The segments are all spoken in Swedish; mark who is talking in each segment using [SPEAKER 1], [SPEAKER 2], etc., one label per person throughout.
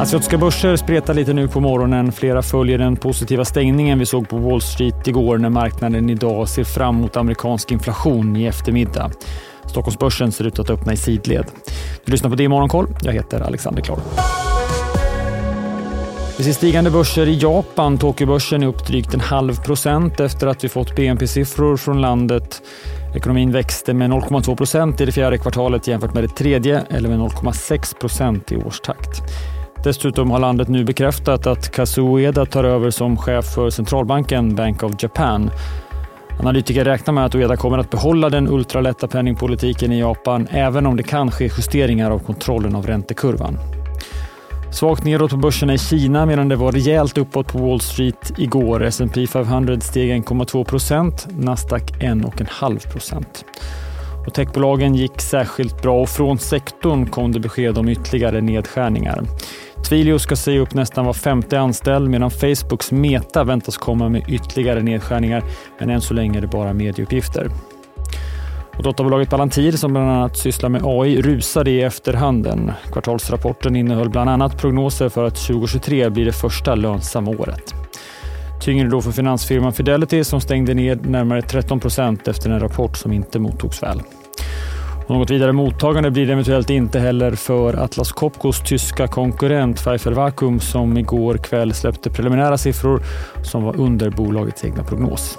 [SPEAKER 1] Asiatiska börser spretar lite nu på morgonen. Flera följer den positiva stängningen vi såg på Wall Street igår när marknaden idag ser fram emot amerikansk inflation i eftermiddag. Stockholmsbörsen ser ut att öppna i sidled. Du lyssnar på det i Morgonkoll. Jag heter Alexander Klar. Vi ser stigande börser i Japan. Tokyobörsen är upp drygt en halv procent efter att vi fått BNP-siffror från landet. Ekonomin växte med 0,2 procent i det fjärde kvartalet jämfört med det tredje eller med 0,6 procent i årstakt. Dessutom har landet nu bekräftat att Kazuo Ueda tar över som chef för centralbanken Bank of Japan. Analytiker räknar med att Ueda kommer att behålla den ultralätta penningpolitiken i Japan även om det kan ske justeringar av kontrollen av räntekurvan. Svagt nedåt på börserna i Kina medan det var rejält uppåt på Wall Street igår. S&P 500 steg 1,2 procent, Nasdaq 1,5 procent. Och techbolagen gick särskilt bra och från sektorn kom det besked om ytterligare nedskärningar. Twilio ska säga upp nästan var femte anställd medan Facebooks Meta väntas komma med ytterligare nedskärningar men än så länge är det bara medieuppgifter. Och dotterbolaget Palantir som bland annat sysslar med AI rusade i efterhanden. Kvartalsrapporten innehöll bland annat prognoser för att 2023 blir det första lönsamma året. Tyngre då för finansfirman Fidelity som stängde ner närmare 13 procent efter en rapport som inte mottogs väl. Något vidare mottagande blir det eventuellt inte heller för Atlas Copcos tyska konkurrent Pfeiffer Vacuum som igår kväll släppte preliminära siffror som var under bolagets egna prognos.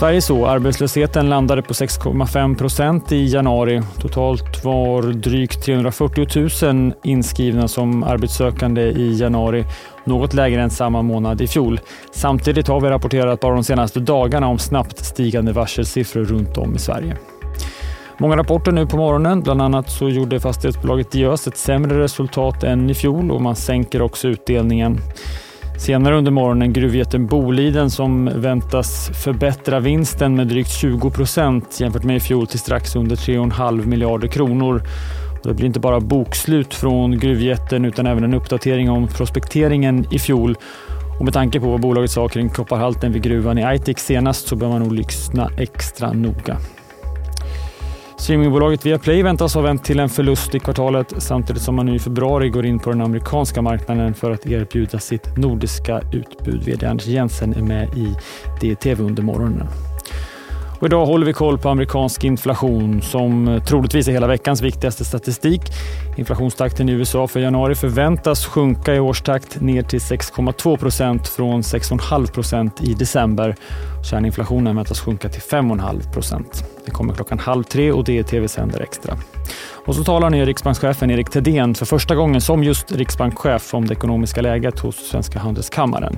[SPEAKER 1] Sverige så. Arbetslösheten landade på 6,5 procent i januari. Totalt var drygt 340 000 inskrivna som arbetssökande i januari. Något lägre än samma månad i fjol. Samtidigt har vi rapporterat bara de senaste dagarna om snabbt stigande varselsiffror runt om i Sverige. Många rapporter nu på morgonen. Bland annat så gjorde fastighetsbolaget Diös ett sämre resultat än i fjol och man sänker också utdelningen. Senare under morgonen gruvjätten Boliden som väntas förbättra vinsten med drygt 20 procent jämfört med i fjol till strax under 3,5 miljarder kronor. Det blir inte bara bokslut från gruvjätten utan även en uppdatering om prospekteringen i fjol. Och med tanke på vad bolaget sa kring kopparhalten vid gruvan i Aitik senast så bör man nog lyssna extra noga. Streamingbolaget Viaplay väntas ha vänt till en förlust i kvartalet samtidigt som man nu i februari går in på den amerikanska marknaden för att erbjuda sitt nordiska utbud. VD Anders Jensen är med i DTV under morgonen. Och idag håller vi koll på amerikansk inflation som eh, troligtvis är hela veckans viktigaste statistik. Inflationstakten i USA för januari förväntas sjunka i årstakt ner till 6,2 procent från 6,5 procent i december. Kärninflationen väntas sjunka till 5,5 procent. Det kommer klockan halv tre och det är tv sänder extra. Och så talar nu riksbankschefen Erik Thedéen för första gången som just riksbankschef om det ekonomiska läget hos Svenska Handelskammaren.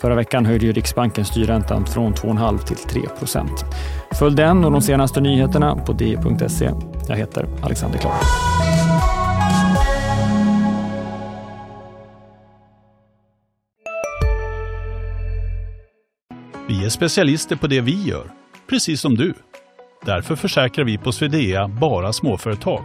[SPEAKER 1] Förra veckan höjde ju Riksbanken styrräntan från 2,5 till 3 procent. Följ den och de senaste nyheterna på di.se. Jag heter Alexander Klar.
[SPEAKER 2] Vi är specialister på det vi gör, precis som du. Därför försäkrar vi på Swedea bara småföretag,